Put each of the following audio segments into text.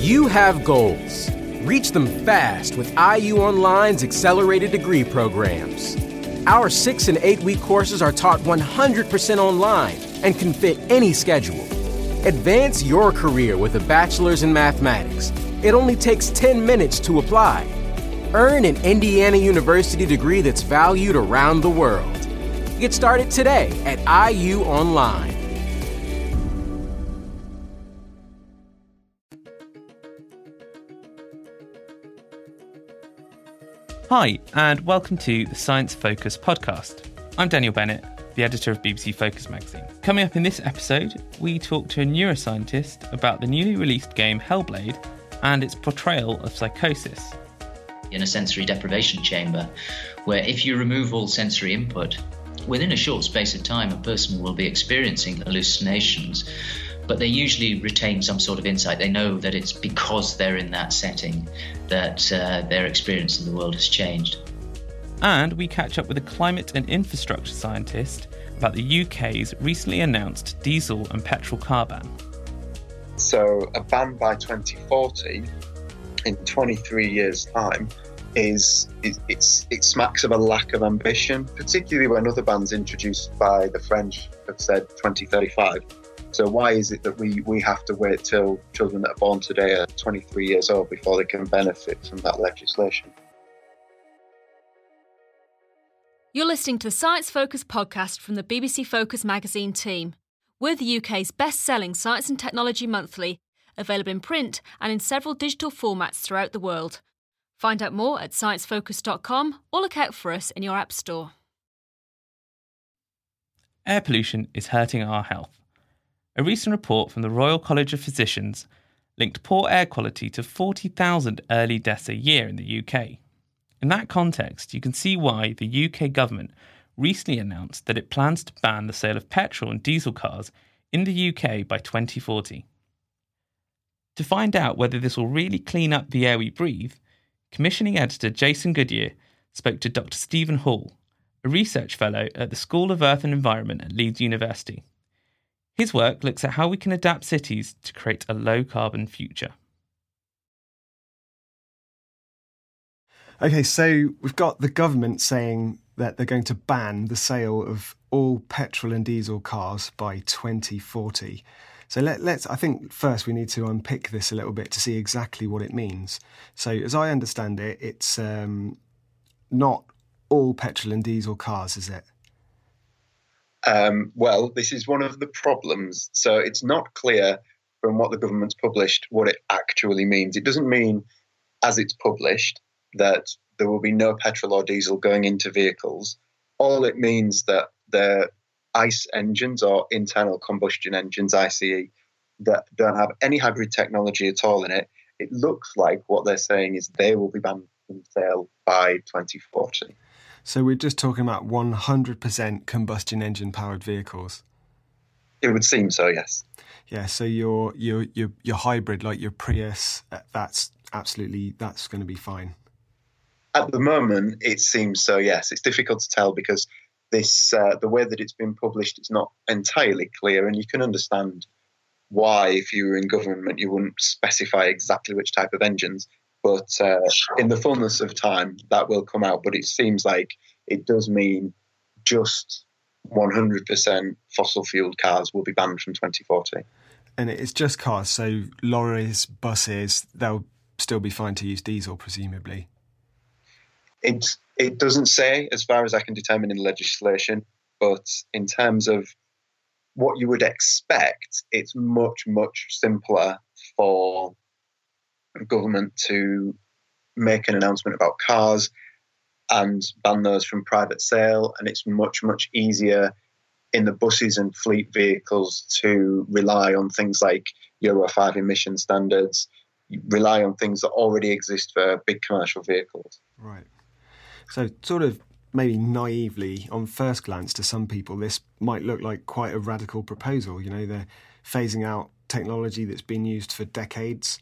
You have goals. Reach them fast with IU Online's accelerated degree programs. Our six and eight week courses are taught 100% online and can fit any schedule. Advance your career with a bachelor's in mathematics. It only takes 10 minutes to apply. Earn an Indiana University degree that's valued around the world. Get started today at IU Online. Hi, and welcome to the Science Focus podcast. I'm Daniel Bennett, the editor of BBC Focus magazine. Coming up in this episode, we talk to a neuroscientist about the newly released game Hellblade and its portrayal of psychosis. In a sensory deprivation chamber, where if you remove all sensory input, within a short space of time, a person will be experiencing hallucinations but they usually retain some sort of insight. They know that it's because they're in that setting that uh, their experience of the world has changed. And we catch up with a climate and infrastructure scientist about the UK's recently announced diesel and petrol car ban. So, a ban by 2040 in 23 years' time is it, it's it smacks of a lack of ambition, particularly when other bans introduced by the French have said 2035. So why is it that we, we have to wait till children that are born today are 23 years old before they can benefit from that legislation? You're listening to the Science Focus podcast from the BBC Focus magazine team. We're the UK's best selling science and technology monthly, available in print and in several digital formats throughout the world. Find out more at sciencefocus.com or look out for us in your App Store. Air pollution is hurting our health. A recent report from the Royal College of Physicians linked poor air quality to 40,000 early deaths a year in the UK. In that context, you can see why the UK government recently announced that it plans to ban the sale of petrol and diesel cars in the UK by 2040. To find out whether this will really clean up the air we breathe, commissioning editor Jason Goodyer spoke to Dr. Stephen Hall, a research fellow at the School of Earth and Environment at Leeds University. His work looks at how we can adapt cities to create a low carbon future. Okay, so we've got the government saying that they're going to ban the sale of all petrol and diesel cars by 2040. So let, us I think first we need to unpick this a little bit to see exactly what it means. So as I understand it, it's um, not all petrol and diesel cars, is it? Um, well, this is one of the problems. So it's not clear from what the government's published what it actually means. It doesn't mean, as it's published, that there will be no petrol or diesel going into vehicles. All it means that the ICE engines or internal combustion engines, ICE, that don't have any hybrid technology at all in it, it looks like what they're saying is they will be banned from sale by 2040. So we're just talking about 100% combustion engine powered vehicles. It would seem so, yes. Yeah, so your your your your hybrid, like your Prius, uh, that's absolutely that's going to be fine. At the moment, it seems so. Yes, it's difficult to tell because this uh, the way that it's been published is not entirely clear, and you can understand why, if you were in government, you wouldn't specify exactly which type of engines. But uh, in the fullness of time, that will come out. But it seems like it does mean just 100% fossil fueled cars will be banned from 2040. And it's just cars, so lorries, buses, they'll still be fine to use diesel, presumably. It it doesn't say, as far as I can determine in the legislation, but in terms of what you would expect, it's much much simpler for government to make an announcement about cars and ban those from private sale. And it's much, much easier in the buses and fleet vehicles to rely on things like Euro 5 emission standards, rely on things that already exist for big commercial vehicles. Right. So, sort of maybe naively, on first glance to some people, this might look like quite a radical proposal. You know, they're phasing out technology that's been used for decades.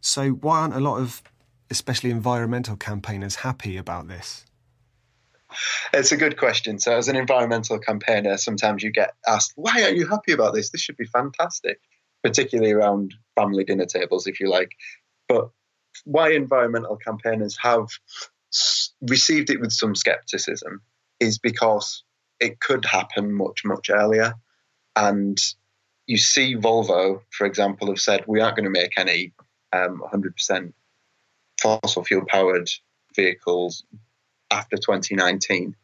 So, why aren't a lot of especially environmental campaigners happy about this? It's a good question. So, as an environmental campaigner, sometimes you get asked, why aren't you happy about this? This should be fantastic, particularly around family dinner tables, if you like. But why environmental campaigners have received it with some skepticism is because it could happen much, much earlier. And you see, Volvo, for example, have said, we aren't going to make any um, 100% fossil fuel powered vehicles after 2019,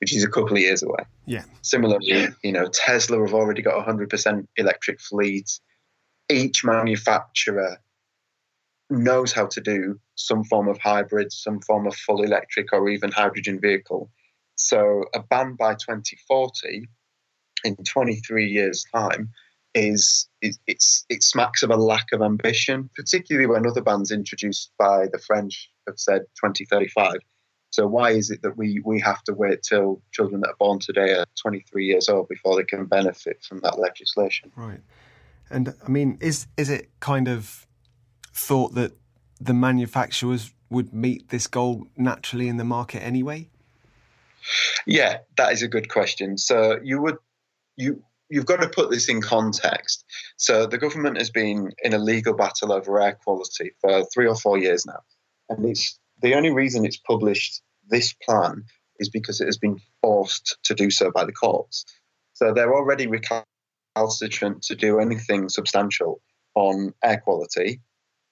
which is a couple of years away. Yeah. Similarly, you know, Tesla have already got 100% electric fleet. Each manufacturer knows how to do some form of hybrid, some form of full electric, or even hydrogen vehicle. So a ban by 2040 in 23 years' time is it, it's it smacks of a lack of ambition, particularly when other bans introduced by the French have said 2035. So why is it that we we have to wait till children that are born today are 23 years old before they can benefit from that legislation? Right. And I mean, is is it kind of thought that the manufacturers would meet this goal naturally in the market anyway? Yeah, that is a good question. So you would you you've got to put this in context. So the government has been in a legal battle over air quality for three or four years now, and it's the only reason it's published this plan is because it has been forced to do so by the courts. So they're already recalcitrant to do anything substantial on air quality,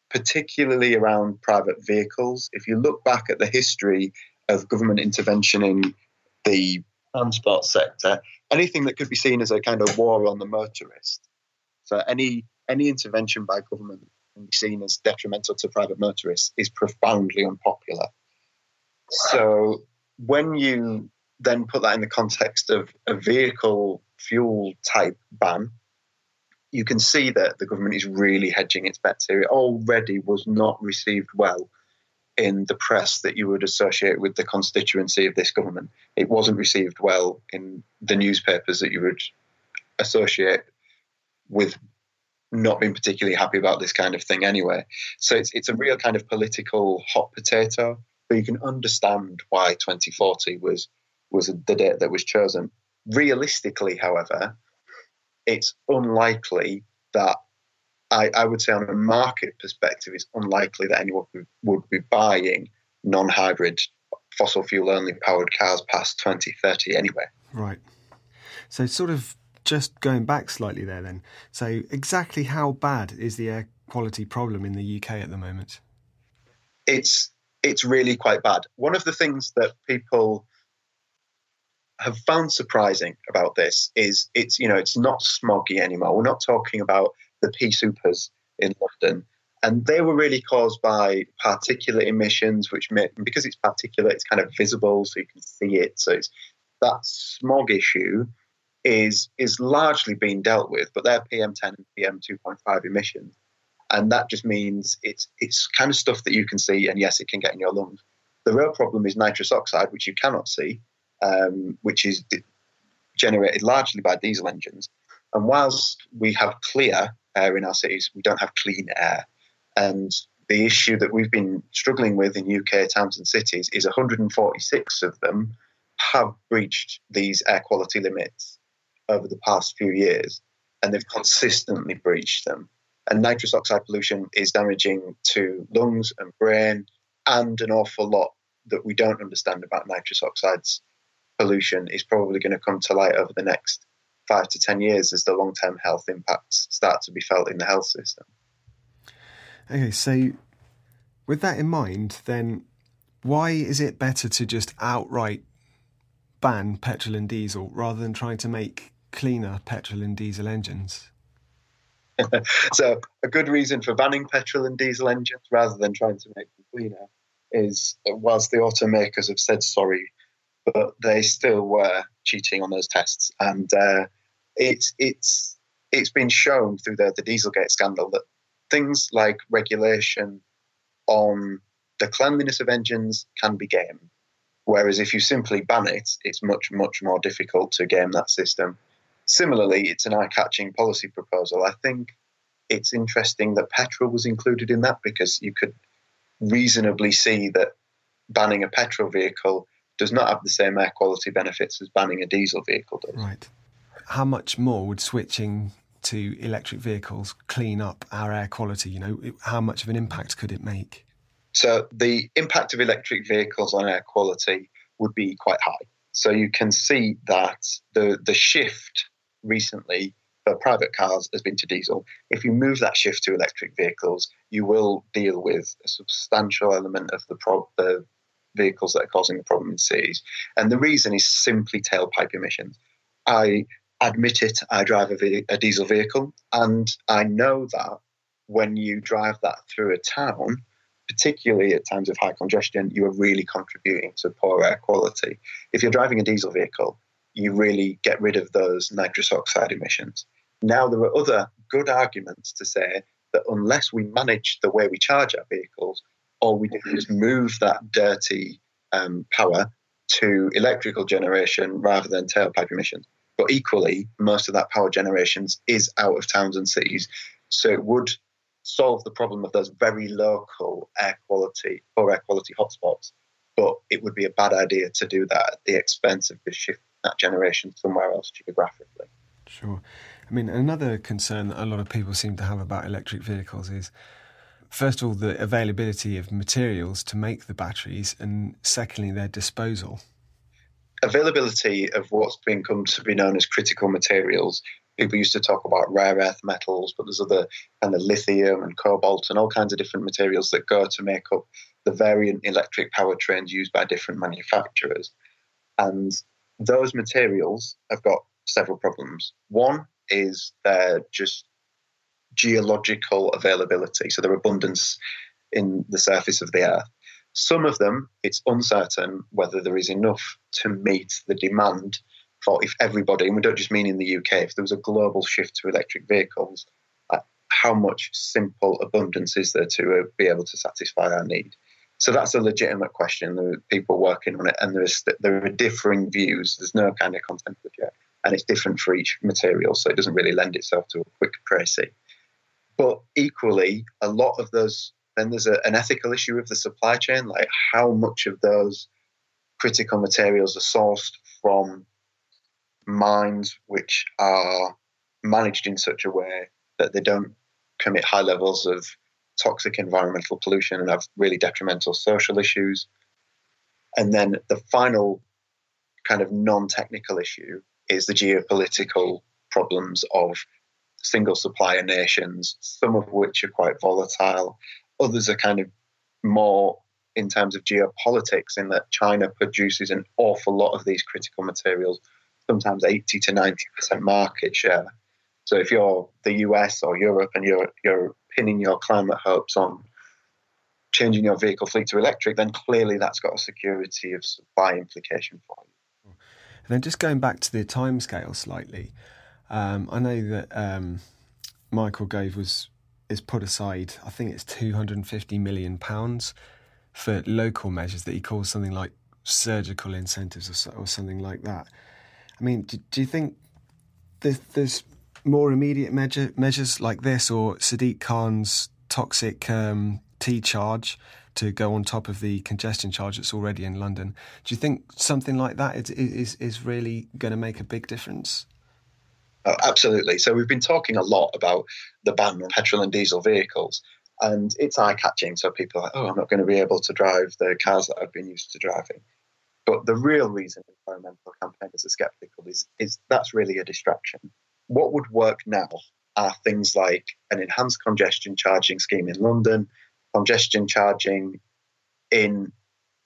particularly around private vehicles. If you look back at the history of government intervention in the transport sector, anything that could be seen as a kind of war on the motorist. So any any intervention by government can be seen as detrimental to private motorists is profoundly unpopular. So when you then put that in the context of a vehicle fuel type ban, you can see that the government is really hedging its bets here. It already was not received well in the press that you would associate with the constituency of this government. It wasn't received well in the newspapers that you would associate with not being particularly happy about this kind of thing anyway. So it's it's a real kind of political hot potato. But you can understand why 2040 was was the date that was chosen. Realistically, however, it's unlikely that I, I would say on a market perspective, it's unlikely that anyone would be buying non-hybrid fossil fuel only powered cars past 2030 anyway. Right. So sort of just going back slightly there then. So exactly how bad is the air quality problem in the UK at the moment? It's it's really quite bad. One of the things that people have found surprising about this is it's you know it's not smoggy anymore. We're not talking about the pea soupers in London, and they were really caused by particulate emissions, which make because it's particulate, it's kind of visible, so you can see it. So it's that smog issue is is largely being dealt with, but they're PM10 and PM2.5 emissions, and that just means it's it's kind of stuff that you can see, and yes, it can get in your lungs. The real problem is nitrous oxide, which you cannot see, um, which is generated largely by diesel engines. And whilst we have clear air in our cities, we don't have clean air. And the issue that we've been struggling with in UK towns and cities is 146 of them have breached these air quality limits over the past few years, and they've consistently breached them. And nitrous oxide pollution is damaging to lungs and brain, and an awful lot that we don't understand about nitrous oxides pollution is probably going to come to light over the next five to 10 years as the long term health impacts start to be felt in the health system. Okay, so with that in mind, then why is it better to just outright ban petrol and diesel rather than trying to make cleaner petrol and diesel engines? so, a good reason for banning petrol and diesel engines rather than trying to make them cleaner is whilst the automakers have said sorry, but they still were cheating on those tests, and uh, it's it's it's been shown through the the Dieselgate scandal that things like regulation on the cleanliness of engines can be gamed. Whereas if you simply ban it, it's much, much more difficult to game that system. Similarly, it's an eye catching policy proposal. I think it's interesting that petrol was included in that because you could reasonably see that banning a petrol vehicle does not have the same air quality benefits as banning a diesel vehicle does. Right. How much more would switching to electric vehicles clean up our air quality? You know, how much of an impact could it make? So the impact of electric vehicles on air quality would be quite high. So you can see that the the shift recently for private cars has been to diesel. If you move that shift to electric vehicles, you will deal with a substantial element of the, pro- the vehicles that are causing the problem in cities. And the reason is simply tailpipe emissions. I admit it, I drive a, a diesel vehicle, and I know that when you drive that through a town, particularly at times of high congestion, you are really contributing to poor air quality. If you're driving a diesel vehicle, you really get rid of those nitrous oxide emissions. Now, there are other good arguments to say that unless we manage the way we charge our vehicles, all we do is move that dirty um, power to electrical generation rather than tailpipe emissions. But equally, most of that power generation is out of towns and cities. So it would solve the problem of those very local air quality or air quality hotspots. But it would be a bad idea to do that at the expense of the shift that generation somewhere else geographically. Sure. I mean, another concern that a lot of people seem to have about electric vehicles is, first of all, the availability of materials to make the batteries, and secondly, their disposal availability of what's been come to be known as critical materials. People used to talk about rare earth metals, but there's other kind of lithium and cobalt and all kinds of different materials that go to make up the variant electric powertrains used by different manufacturers. And those materials have got several problems. One is their just geological availability, so their abundance in the surface of the earth. Some of them, it's uncertain whether there is enough to meet the demand for if everybody, and we don't just mean in the UK, if there was a global shift to electric vehicles, uh, how much simple abundance is there to uh, be able to satisfy our need? So that's a legitimate question. There are people working on it, and there's there are differing views. There's no kind of consensus yet, and it's different for each material, so it doesn't really lend itself to a quick précis. But equally, a lot of those then there's a, an ethical issue of the supply chain, like how much of those critical materials are sourced from mines which are managed in such a way that they don't commit high levels of toxic environmental pollution and have really detrimental social issues. And then the final kind of non technical issue is the geopolitical problems of single supplier nations, some of which are quite volatile Others are kind of more in terms of geopolitics, in that China produces an awful lot of these critical materials, sometimes 80 to 90% market share. So if you're the US or Europe and you're, you're pinning your climate hopes on changing your vehicle fleet to electric, then clearly that's got a security of supply implication for you. And then just going back to the timescale slightly, um, I know that um, Michael Gove was is put aside, I think it's £250 million for local measures that he calls something like surgical incentives or, or something like that. I mean, do, do you think there's, there's, more immediate measure, measures like this, or Sadiq Khan's toxic um, T charge to go on top of the congestion charge that's already in London? Do you think something like that is is, is really going to make a big difference? Oh, absolutely. So we've been talking a lot about the ban on petrol and diesel vehicles, and it's eye catching. So people are like, oh, I'm not going to be able to drive the cars that I've been used to driving. But the real reason environmental campaigners are skeptical is, is that's really a distraction. What would work now are things like an enhanced congestion charging scheme in London, congestion charging in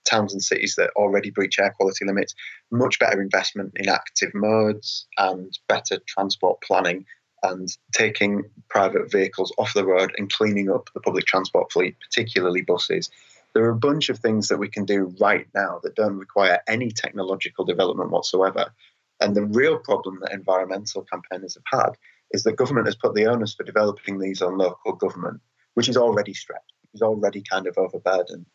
towns and cities that already breach air quality limits, much better investment in active modes and better transport planning and taking private vehicles off the road and cleaning up the public transport fleet, particularly buses. There are a bunch of things that we can do right now that don't require any technological development whatsoever. And the real problem that environmental campaigners have had is that government has put the onus for developing these on local government, which is already stretched, is already kind of overburdened.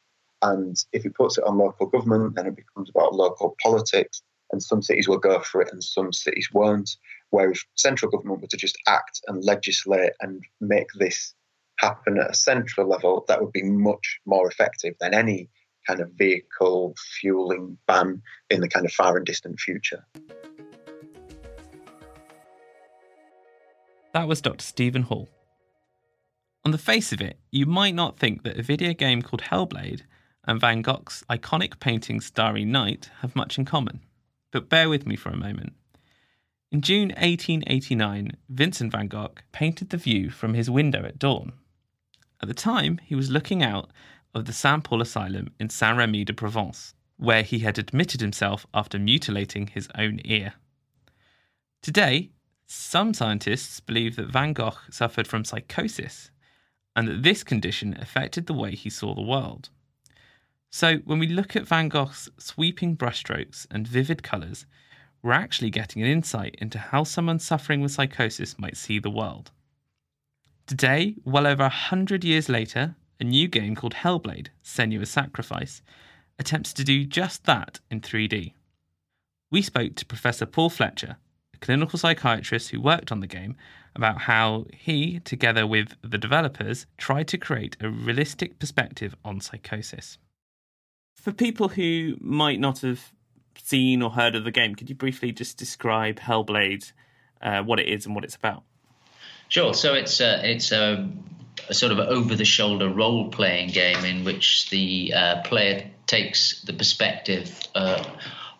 And if it puts it on local government, then it becomes about local politics. And some cities will go for it and some cities won't. Where if central government were to just act and legislate and make this happen at a central level, that would be much more effective than any kind of vehicle fueling ban in the kind of far and distant future. That was Dr. Stephen Hall. On the face of it, you might not think that a video game called Hellblade and Van Gogh's iconic painting Starry Night have much in common. But bear with me for a moment. In June 1889, Vincent van Gogh painted the view from his window at dawn. At the time, he was looking out of the Saint Paul Asylum in Saint Remy de Provence, where he had admitted himself after mutilating his own ear. Today, some scientists believe that Van Gogh suffered from psychosis and that this condition affected the way he saw the world. So, when we look at Van Gogh's sweeping brushstrokes and vivid colours, we're actually getting an insight into how someone suffering with psychosis might see the world. Today, well over a hundred years later, a new game called Hellblade Senua's Sacrifice attempts to do just that in 3D. We spoke to Professor Paul Fletcher, a clinical psychiatrist who worked on the game, about how he, together with the developers, tried to create a realistic perspective on psychosis. For people who might not have seen or heard of the game, could you briefly just describe Hellblade, uh, what it is and what it's about? Sure. So it's a, it's a, a sort of over the shoulder role playing game in which the uh, player takes the perspective uh,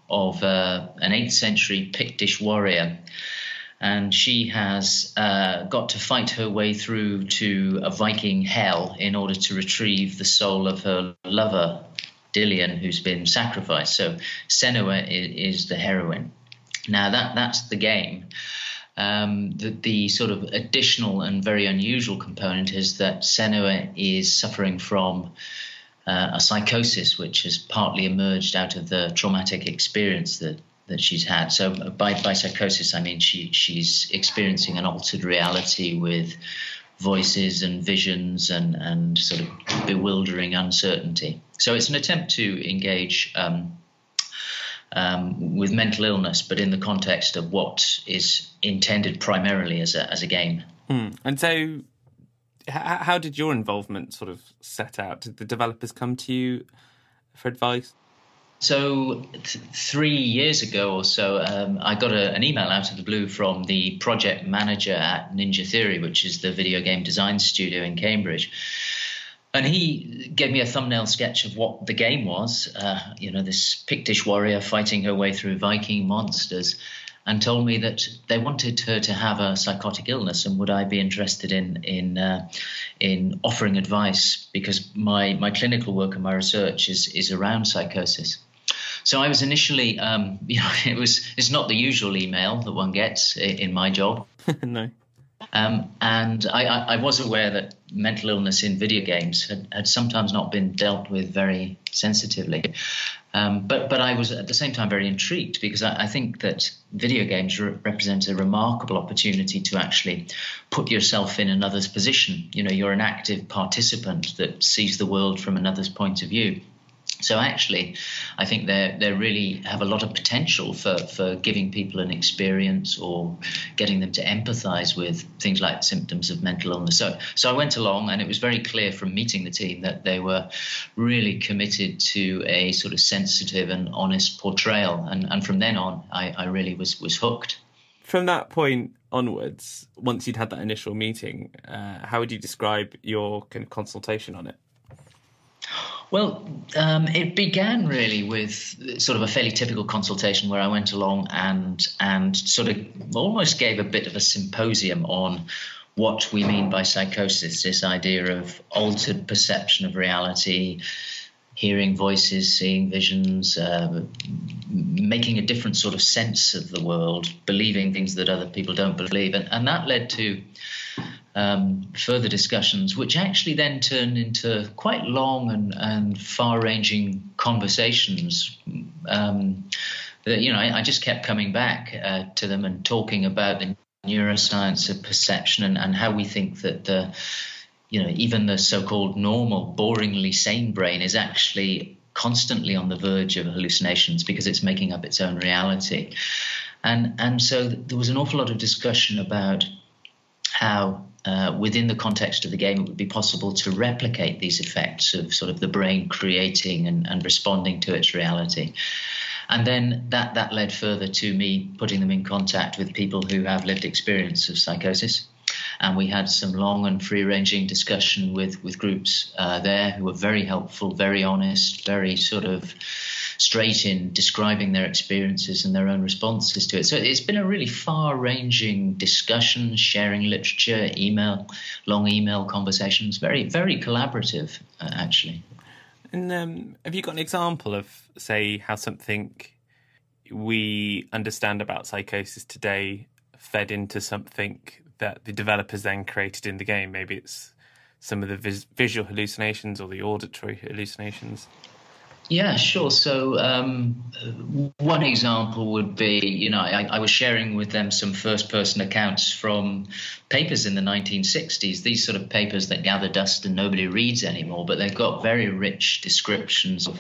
of uh, an 8th century Pictish warrior. And she has uh, got to fight her way through to a Viking hell in order to retrieve the soul of her lover, Dillion, who's been sacrificed. So Senua is, is the heroine. Now that that's the game. Um, the, the, sort of additional and very unusual component is that Senua is suffering from uh, a psychosis, which has partly emerged out of the traumatic experience that, that she's had. So, by, by psychosis, I mean she, she's experiencing an altered reality with voices and visions and, and sort of bewildering uncertainty. So, it's an attempt to engage. Um, um, with mental illness, but in the context of what is intended primarily as a as a game. Mm. And so, h- how did your involvement sort of set out? Did the developers come to you for advice? So, th- three years ago or so, um, I got a, an email out of the blue from the project manager at Ninja Theory, which is the video game design studio in Cambridge and he gave me a thumbnail sketch of what the game was. Uh, you know, this Pictish warrior fighting her way through Viking monsters, and told me that they wanted her to have a psychotic illness, and would I be interested in in uh, in offering advice because my my clinical work and my research is is around psychosis. So I was initially, um, you know, it was it's not the usual email that one gets in my job. no. Um, and I, I, was aware that mental illness in video games had, had sometimes not been dealt with very sensitively. Um, but but I was at the same time very intrigued because I, I think that video games re- represent a remarkable opportunity to actually put yourself in another's position. You know, you're an active participant that sees the world from another's point of view. So actually, I think they they really have a lot of potential for, for giving people an experience or getting them to empathise with things like symptoms of mental illness. So so I went along, and it was very clear from meeting the team that they were really committed to a sort of sensitive and honest portrayal, and and from then on, I, I really was was hooked. From that point onwards, once you'd had that initial meeting, uh, how would you describe your kind of consultation on it? Well, um, it began really with sort of a fairly typical consultation where I went along and and sort of almost gave a bit of a symposium on what we mean by psychosis, this idea of altered perception of reality, hearing voices, seeing visions, uh, making a different sort of sense of the world, believing things that other people don't believe, and, and that led to um, further discussions, which actually then turned into quite long and, and far-ranging conversations. Um, that you know, I, I, just kept coming back uh, to them and talking about the neuroscience of perception and, and how we think that the you know even the so-called normal, boringly sane brain is actually constantly on the verge of hallucinations because it's making up its own reality. And and so there was an awful lot of discussion about how uh, within the context of the game, it would be possible to replicate these effects of sort of the brain creating and, and responding to its reality. And then that, that led further to me putting them in contact with people who have lived experience of psychosis. And we had some long and free ranging discussion with, with groups uh, there who were very helpful, very honest, very sort of straight in describing their experiences and their own responses to it. So it's been a really far ranging discussion, sharing literature, email, long email conversations, very, very collaborative, uh, actually. And um, have you got an example of, say, how something we understand about psychosis today fed into something that the developers then created in the game? Maybe it's some of the vis- visual hallucinations or the auditory hallucinations. Yeah, sure. So um, one example would be, you know, I, I was sharing with them some first-person accounts from papers in the 1960s. These sort of papers that gather dust and nobody reads anymore, but they've got very rich descriptions of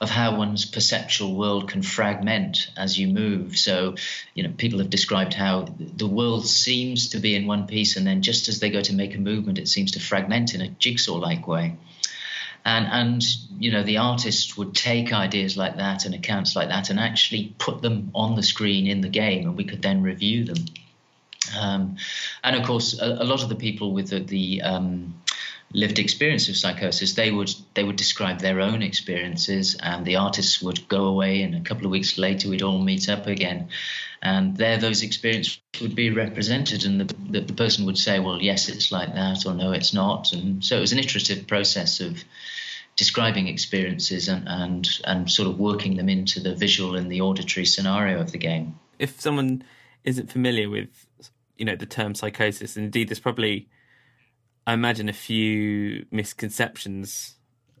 of how one's perceptual world can fragment as you move. So, you know, people have described how the world seems to be in one piece, and then just as they go to make a movement, it seems to fragment in a jigsaw-like way and and you know the artist would take ideas like that and accounts like that and actually put them on the screen in the game and we could then review them. Um, and of course a, a, lot of the people with the, the um, lived experience of psychosis they would they would describe their own experiences and the artists would go away and a couple of weeks later we'd all meet up again. And there those experiences would be represented and the, the, the person would say well yes it's like that or no it's not. And so it was an iterative process of describing experiences and, and and sort of working them into the visual and the auditory scenario of the game. If someone isn't familiar with you know the term psychosis, indeed there's probably I imagine a few misconceptions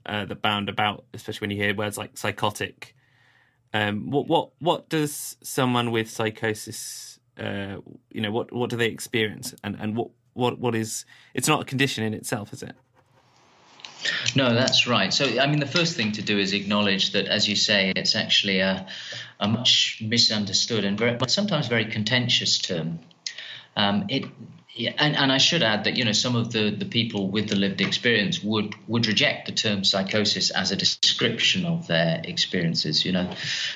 uh, that bound about, especially when you hear words like psychotic. Um, what what what does someone with psychosis, uh, you know, what what do they experience, and and what what what is? It's not a condition in itself, is it? No, that's right. So, I mean, the first thing to do is acknowledge that, as you say, it's actually a, a much misunderstood and very, sometimes very contentious term. Um, it yeah, and, and I should add that you know some of the, the people with the lived experience would would reject the term psychosis as a description of their experiences, you know,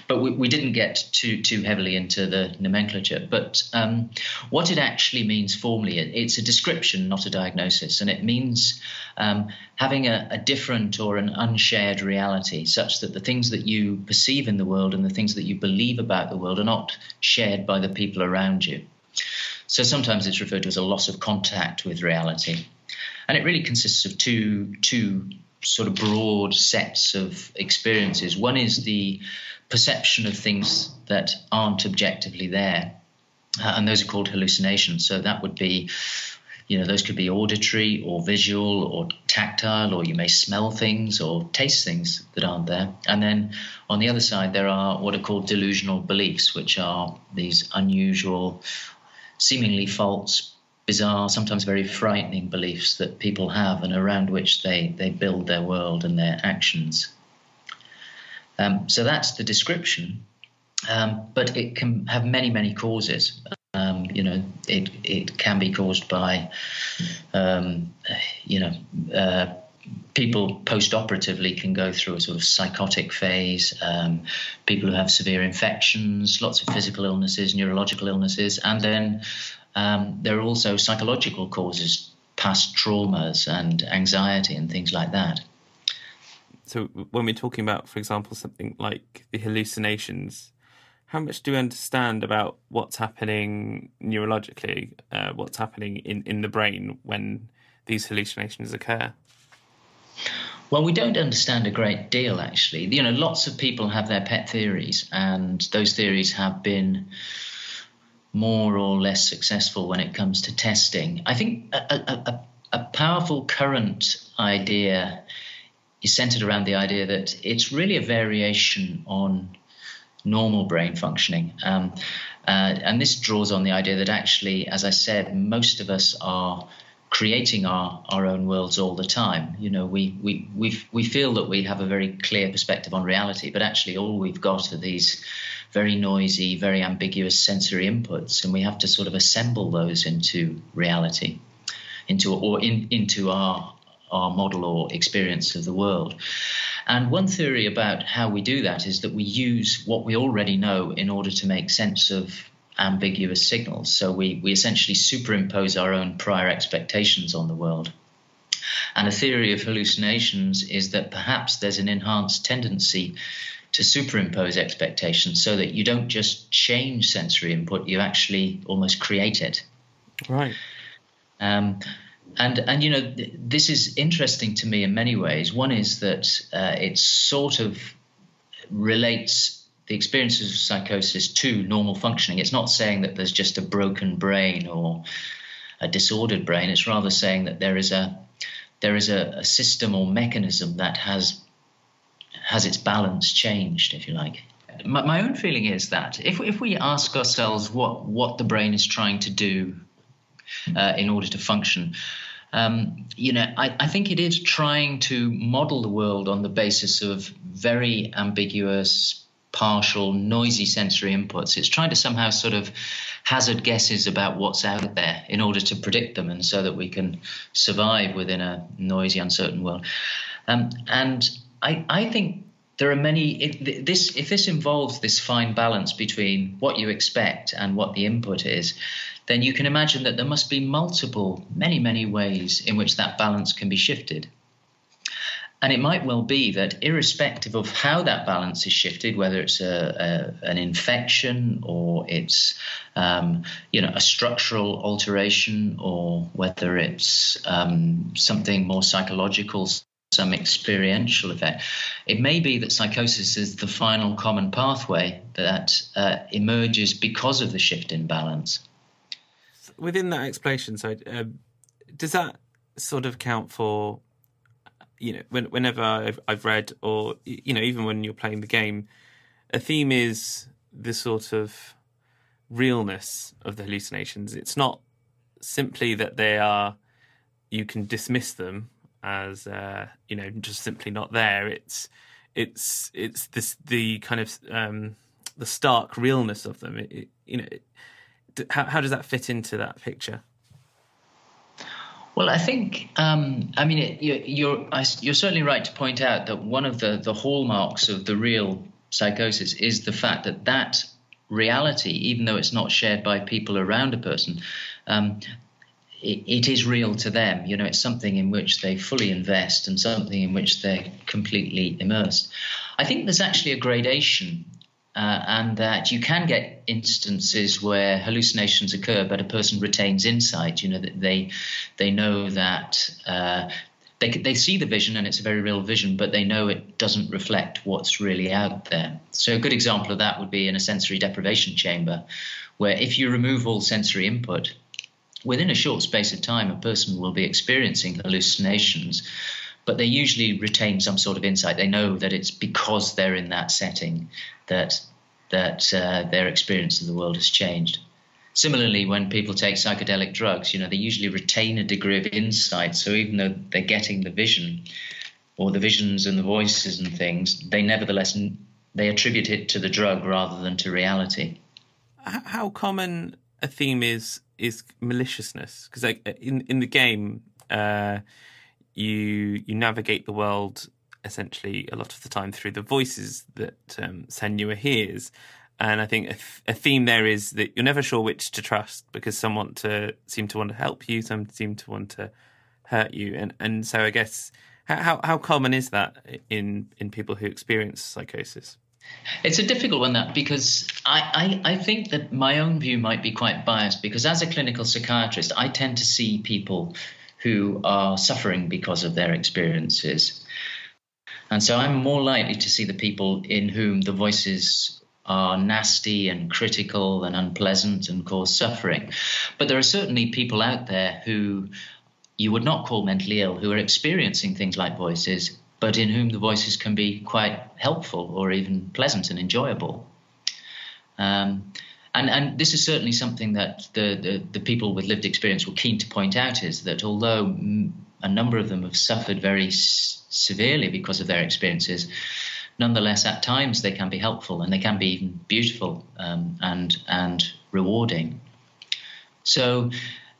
but we, we didn't get too too heavily into the nomenclature. But um, what it actually means formally, it, it's a description, not a diagnosis, and it means um, having a, a different or an unshared reality, such that the things that you perceive in the world and the things that you believe about the world are not shared by the people around you. So sometimes it's referred to as a loss of contact with reality. And it really consists of two, two sort of broad sets of experiences. One is the perception of things that aren't objectively there, uh, and those are called hallucinations. So that would be, you know, those could be auditory or visual or tactile, or you may smell things or taste things that aren't there. And then on the other side, there are what are called delusional beliefs, which are these unusual seemingly false, bizarre, sometimes very frightening beliefs that people have and around which they, they build their world and their actions. Um, so that's the description, um, but it can have many, many causes. Um, you know, it it can be caused by, um, you know. Uh, people post-operatively can go through a sort of psychotic phase. Um, people who have severe infections, lots of physical illnesses, neurological illnesses, and then um, there are also psychological causes, past traumas and anxiety and things like that. So when we're talking about, for example, something like the hallucinations, how much do we understand about what's happening neurologically, uh, what's happening in, in the brain when these hallucinations occur? Well, we don't understand a great deal, actually. You know, lots of people have their pet theories, and those theories have been more or less successful when it comes to testing. I think a, a, a, powerful current idea is centered around the idea that it's really a variation on normal brain functioning. Um, uh, and this draws on the idea that actually, as I said, most of us are creating our, our own worlds all the time. You know, we, we, we, we feel that we have a very clear perspective on reality, but actually all we've got are these very noisy, very ambiguous sensory inputs, and we have to sort of assemble those into reality, into or in, into our our model or experience of the world. And one theory about how we do that is that we use what we already know in order to make sense of ambiguous signals. So we, we essentially superimpose our own prior expectations on the world. And a theory of hallucinations is that perhaps there's an enhanced tendency to superimpose expectations so that you don't just change sensory input, you actually almost create it. Right. Um, and and you know th- this is interesting to me in many ways. One is that uh, it sort of relates the experiences of psychosis to normal functioning. It's not saying that there's just a broken brain or a disordered brain. It's rather saying that there is a there is a, a system or mechanism that has has its balance changed, if you like. My, my own feeling is that if if we ask ourselves what what the brain is trying to do uh, in order to function. Um, you know, I, I, think it is trying to model the world on the basis of very ambiguous, partial, noisy sensory inputs. It's trying to somehow sort of hazard guesses about what's out there in order to predict them and so that we can survive within a noisy, uncertain world. Um, and I, I think there are many if this if this involves this fine balance between what you expect and what the input is then you can imagine that there must be multiple many many ways in which that balance can be shifted and it might well be that, irrespective of how that balance is shifted, whether it's a, a an infection or it's um, you know a structural alteration or whether it's um, something more psychological, some experiential effect, it may be that psychosis is the final common pathway that uh, emerges because of the shift in balance. Within that explanation, so uh, does that sort of count for you know, when, whenever I've, I've read, or you know, even when you're playing the game, a theme is the sort of realness of the hallucinations. It's not simply that they are, you can dismiss them as, uh, you know, just simply not there. It's, it's, it's this the kind of um, the stark realness of them. It, it, you know, it, how, how does that fit into that picture? Well, I think, um, I mean, it, you're, you're, you're certainly right to point out that one of the, the hallmarks of the real psychosis is the fact that that reality, even though it's not shared by people around a person, um, it, it is real to them. You know, it's something in which they fully invest and something in which they're completely immersed. I think there's actually a gradation uh, and that you can get instances where hallucinations occur, but a person retains insight. You know that they they know that uh, they they see the vision and it's a very real vision, but they know it doesn't reflect what's really out there. So a good example of that would be in a sensory deprivation chamber, where if you remove all sensory input, within a short space of time, a person will be experiencing hallucinations but they usually retain some sort of insight. They know that it's because they're in that setting that that uh, their experience of the world has changed. Similarly, when people take psychedelic drugs, you know, they usually retain a degree of insight. So even though they're getting the vision or the visions and the voices and things, they nevertheless they attribute it to the drug rather than to reality. How common a theme is is maliciousness? Because like in in the game, uh, you you navigate the world essentially a lot of the time through the voices that um, Senua hears. And I think a, th- a, theme there is that you're never sure which to trust because some want to seem to want to help you, some seem to want to hurt you, and and so I guess how how common is that in in people who experience psychosis? It's a difficult one that because I, I, I think that my own view might be quite biased because as a clinical psychiatrist I tend to see people who are suffering because of their experiences. And so I'm more likely to see the people in whom the voices are nasty and critical and unpleasant and cause suffering. But there are certainly people out there who you would not call mentally ill who are experiencing things like voices, but in whom the voices can be quite helpful or even pleasant and enjoyable. Um, and, and this is certainly something that the, the, the, people with lived experience were keen to point out is that although a number of them have suffered very s- severely because of their experiences, nonetheless, at times they can be helpful and they can be even beautiful um, and and rewarding. So,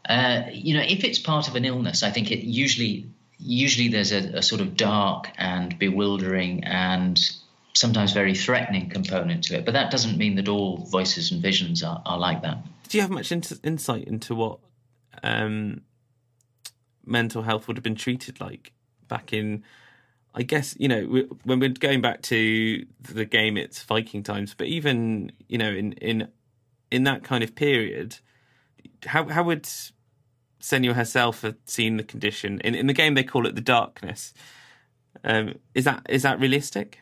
uh, you know, if it's part of an illness, I think it usually usually there's a, a sort of dark and bewildering and sometimes very threatening component to it. But that doesn't mean that all voices and visions are, are like that. Do you have much in- insight into what um, mental health would have been treated like back in? I guess you know when we're going back to the game, it's Viking times, but even you know in in in that kind of period, how how would Senua herself have seen the condition? In in the game, they call it the darkness. Um, is that is that realistic?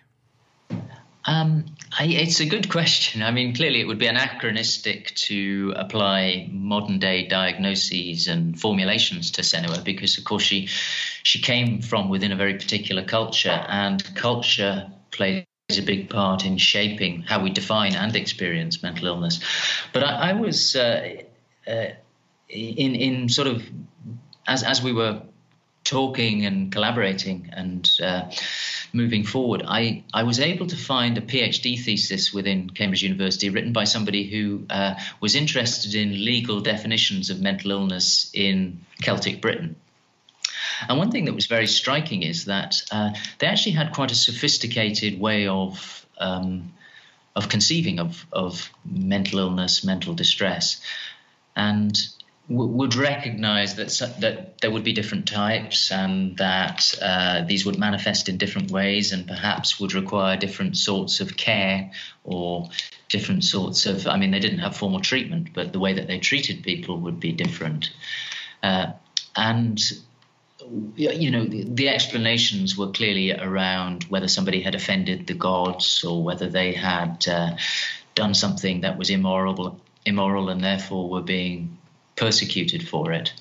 Um, I, it's a good question. I mean, clearly it would be anachronistic to apply modern day diagnoses and formulations to Senua because, of course, she she came from within a very particular culture, and culture plays a big part in shaping how we define and experience mental illness. But I, I was uh, uh, in in sort of as as we were talking and collaborating and uh, moving forward, I, I was able to find a PhD thesis within Cambridge University written by somebody who uh, was interested in legal definitions of mental illness in Celtic Britain. And one thing that was very striking is that uh, they actually had quite a sophisticated way of um, of conceiving of, of mental illness, mental distress, and would recognize that that there would be different types and that uh, these would manifest in different ways and perhaps would require different sorts of care or different sorts of I mean they didn't have formal treatment but the way that they treated people would be different. Uh, and you know the, the, explanations were clearly around whether somebody had offended the gods or whether they had uh, done something that was immoral immoral and therefore were being persecuted for it.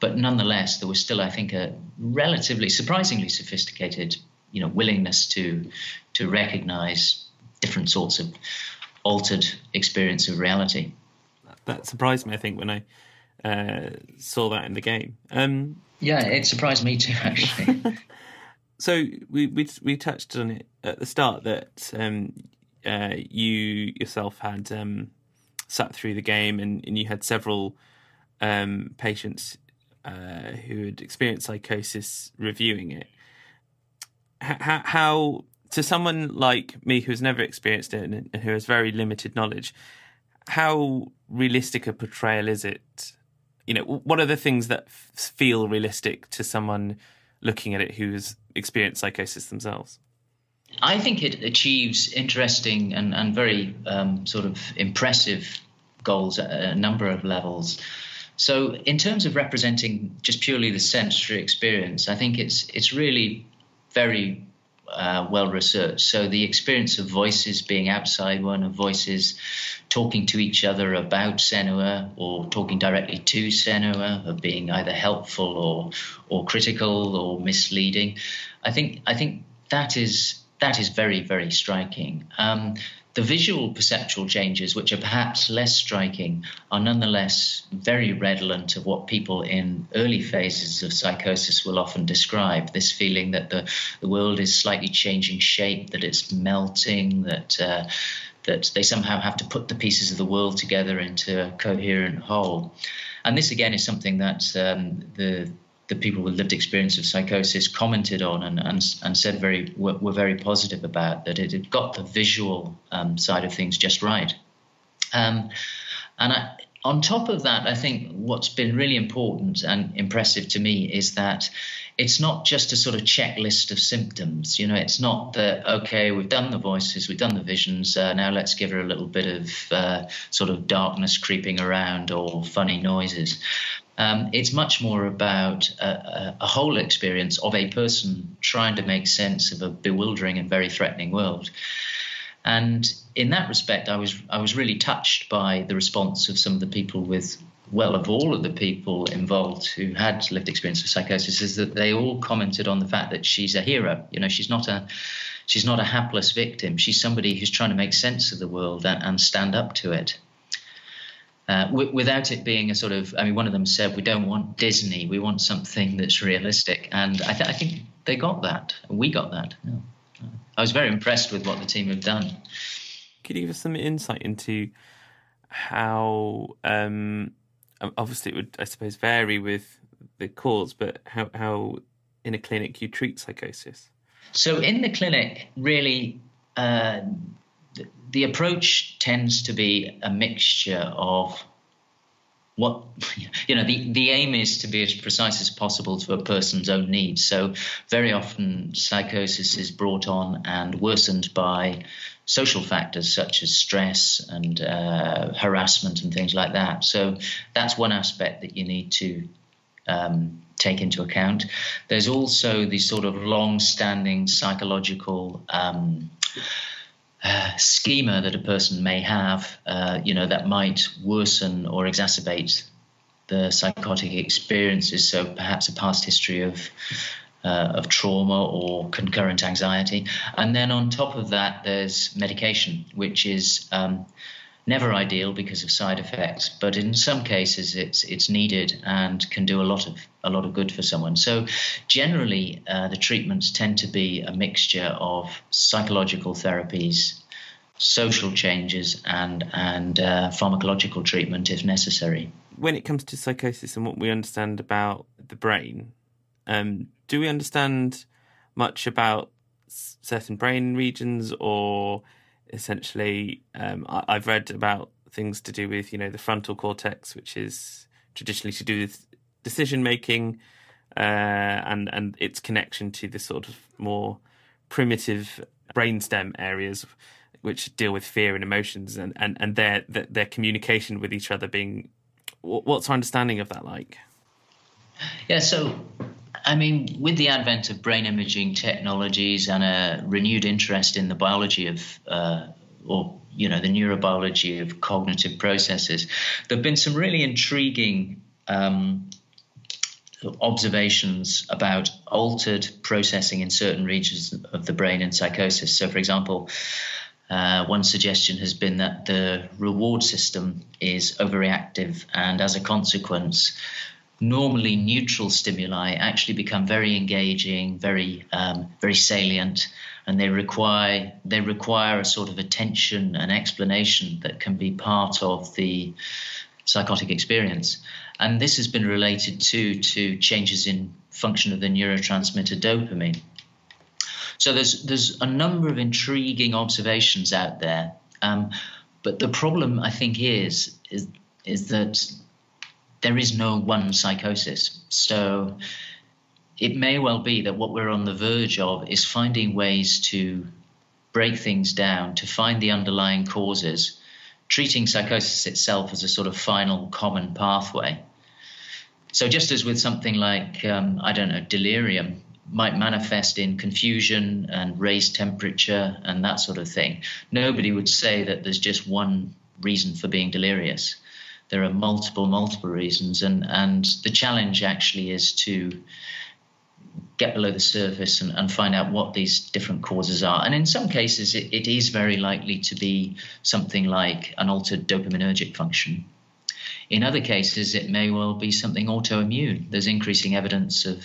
But nonetheless, there was still, I think, a relatively surprisingly sophisticated, you know, willingness to to recognize different sorts of altered experience of reality. That surprised me. I think when I uh, saw that in the game. Um, yeah, it surprised me too, actually. so we, we we touched on it at the start that um, uh, you yourself had um, sat through the game and, and you had several um, patients uh, who had experienced psychosis reviewing it. How, how, to someone like me who's never experienced it and, and who has very limited knowledge, how realistic a portrayal is it? You know, what are the things that f- feel realistic to someone looking at it who's experienced psychosis themselves? I think it achieves interesting and, and very um, sort of impressive goals at a number of levels. So, in terms of representing just purely the sensory experience, I think it's it's really very uh, well researched. So, the experience of voices being outside one, of voices talking to each other about Senua or talking directly to Senua, of being either helpful or or critical or misleading. I think I think that is that is very very striking. Um, the visual perceptual changes, which are perhaps less striking, are nonetheless very redolent of what people in early phases of psychosis will often describe this feeling that the, the world is slightly changing shape, that it's melting, that. Uh, that they somehow have to put the pieces of the world together into a coherent whole. And this, again, is something that um, the the people with lived experience of psychosis commented on and, and, and said very were, were, very positive about that it had got the visual um, side of things just right. Um, and I, on top of that, I think what's been really important and impressive to me is that it's not just a sort of checklist of symptoms. You know, it's not that okay, we've done the voices, we've done the visions. Uh, now let's give her a little bit of uh, sort of darkness creeping around or funny noises. Um, it's much more about a, a, whole experience of a person trying to make sense of a bewildering and very threatening world. And in that respect, I was I was really touched by the response of some of the people with well of all of the people involved who had lived experience of psychosis is that they all commented on the fact that she's a hero. You know, she's not a she's not a hapless victim. She's somebody who's trying to make sense of the world and, and stand up to it. Uh, w- without it being a sort of, I mean, one of them said, we don't want Disney, we want something that's realistic. And I, th- I think they got that. We got that. Yeah. I was very impressed with what the team have done. Could you give us some insight into how, um, obviously, it would, I suppose, vary with the cause, but how, how in a clinic you treat psychosis? So, in the clinic, really, uh, the approach tends to be a mixture of what you know the, the aim is to be as precise as possible to a person's own needs. So very often psychosis is brought on and worsened by social factors such as stress and uh, harassment and things like that. So that's one aspect that you need to um, take into account. There's also the sort of long-standing psychological um, uh, schema that a person may have, uh, you know, that might worsen or exacerbate the psychotic experiences. So perhaps a past history of uh, of trauma or concurrent anxiety, and then on top of that, there's medication, which is um, never ideal because of side effects, but in some cases it's it's needed and can do a lot of a lot of good for someone. So generally, uh, the treatments tend to be a mixture of psychological therapies, social changes, and and uh, pharmacological treatment if necessary. When it comes to psychosis and what we understand about the brain, um, do we understand much about certain brain regions or essentially, um, I, have read about things to do with you know the frontal cortex, which is traditionally to do with decision making, uh, and and its connection to the sort of more primitive brainstem areas, which deal with fear and emotions, and and and their their communication with each other being. What's our understanding of that like? Yeah, so I mean, with the advent of brain imaging technologies and a renewed interest in the biology of, uh, or you know, the neurobiology of cognitive processes, there have been some really intriguing um, observations about altered processing in certain regions of the brain in psychosis. So, for example, uh, one suggestion has been that the reward system is overreactive, and as a consequence, normally neutral stimuli actually become very engaging, very um, very salient, and they require they require a sort of attention and explanation that can be part of the psychotic experience. And this has been related to to changes in function of the neurotransmitter dopamine. So there's there's a number of intriguing observations out there, um, but the problem I think is is is that there is no one psychosis. So it may well be that what we're on the verge of is finding ways to break things down, to find the underlying causes, treating psychosis itself as a sort of final common pathway. So, just as with something like, um, I don't know, delirium might manifest in confusion and raised temperature and that sort of thing, nobody would say that there's just one reason for being delirious there are multiple, multiple reasons, and and the challenge actually is to get below the surface and, and, find out what these different causes are. And in some cases, it, it is very likely to be something like an altered dopaminergic function. In other cases, it may well be something autoimmune. There's increasing evidence of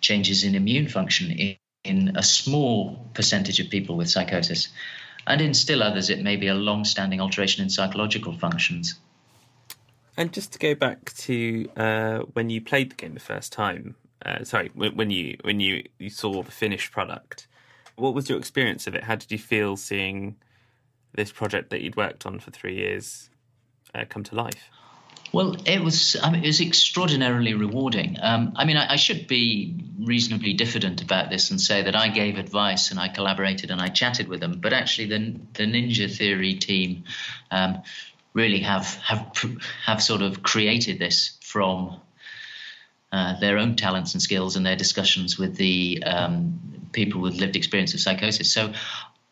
changes in immune function in, in a small percentage of people with psychosis. And in still others, it may be a long standing alteration in psychological functions. And just to go back to uh, when you played the game the first time, uh, sorry, when you when you, you saw the finished product, what was your experience of it? How did you feel seeing this project that you'd worked on for three years uh, come to life? Well, it was I mean, it was extraordinarily rewarding. Um, I mean, I, I, should be reasonably diffident about this and say that I gave advice and I collaborated and I chatted with them, but actually, the the Ninja Theory team um, really have have have sort of created this from uh, their own talents and skills and their discussions with the um, people with lived experience of psychosis. So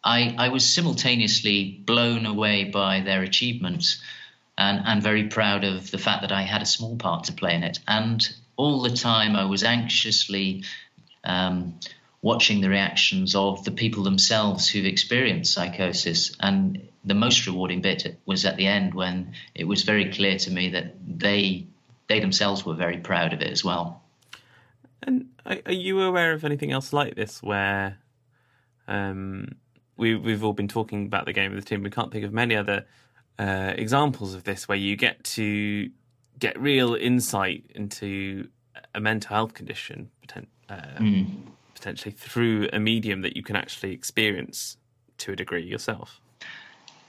I, I was simultaneously blown away by their achievements and, and very proud of the fact that I had a small part to play in it. And all the time, I was anxiously um, watching the reactions of the people themselves who've experienced psychosis. And the most rewarding bit was at the end when it was very clear to me that they they themselves were very proud of it as well. And are you aware of anything else like this where um, we, we've all been talking about the game of the team? We can't think of many other uh, examples of this where you get to get real insight into a mental health condition uh, mm. Potentially through a medium that you can actually experience to a degree yourself.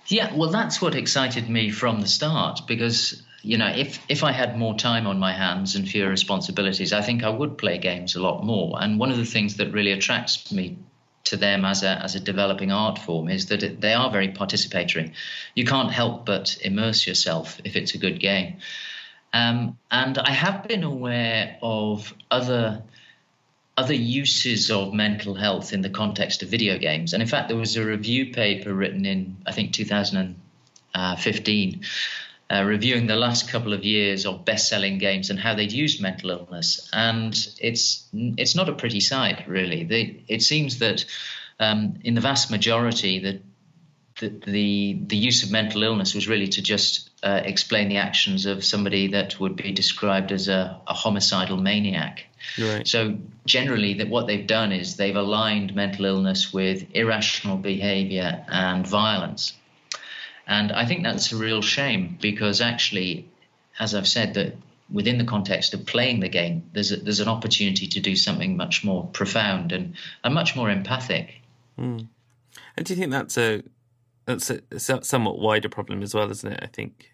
Yeah, well, that's what excited me from the start because you know if if I had more time on my hands and fewer responsibilities, I think I would play games a lot more. And one of the things that really attracts me to them as a as a developing art form is that it, they are very participatory. You can't help but immerse yourself if it's a good game. Um, and I have been aware of other other uses of mental health in the context of video games. And in fact, there was a review paper written in I think 2015 uh, reviewing the last couple of years of best-selling games and how they'd used mental illness, and it's it's not a pretty sight, really. It seems that um, in the vast majority, that the, the, the use of mental illness was really to just uh, explain the actions of somebody that would be described as a, a homicidal maniac. Right. So generally, that what they've done is they've aligned mental illness with irrational behavior and violence. And I think that's a real shame because actually, as I've said, that within the context of playing the game, there's a, there's an opportunity to do something much more profound and, and much more empathic. Mm. And do you think that's a that's a, a somewhat wider problem as well, isn't it? I think.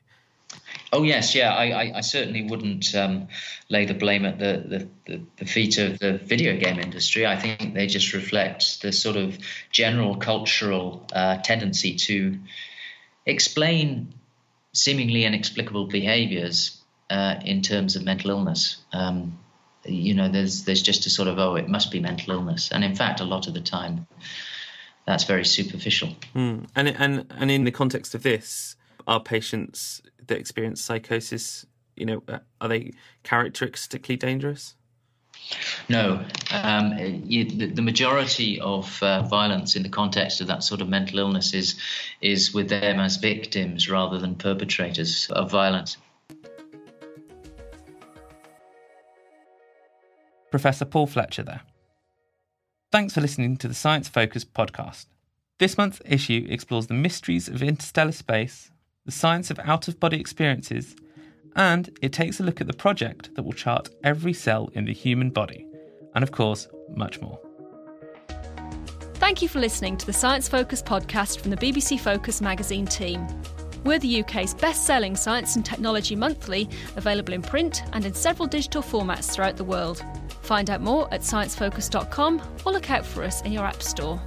Oh yes, yeah. I, I, I certainly wouldn't um, lay the blame at the, the, the, feet of the video game industry. I think they just reflect the sort of general cultural uh, tendency to explain seemingly inexplicable behaviors uh, in terms of mental illness. Um, you know, there's there's just a sort of oh, it must be mental illness, and in fact, a lot of the time, that's very superficial. Mm. And and and in the context of this, are patients that experience psychosis, you know, uh, are they characteristically dangerous? No, um, you, the, the, majority of uh, violence in the context of that sort of mental illness is, is with them as victims rather than perpetrators of violence. Professor Paul Fletcher there. Thanks for listening to the Science Focus podcast. This month's issue explores the mysteries of interstellar space, the science of out of body experiences, and it takes a look at the project that will chart every cell in the human body, and of course, much more. Thank you for listening to the Science Focus podcast from the BBC Focus magazine team. We're the UK's best selling science and technology monthly, available in print and in several digital formats throughout the world. Find out more at sciencefocus.com or look out for us in your App Store.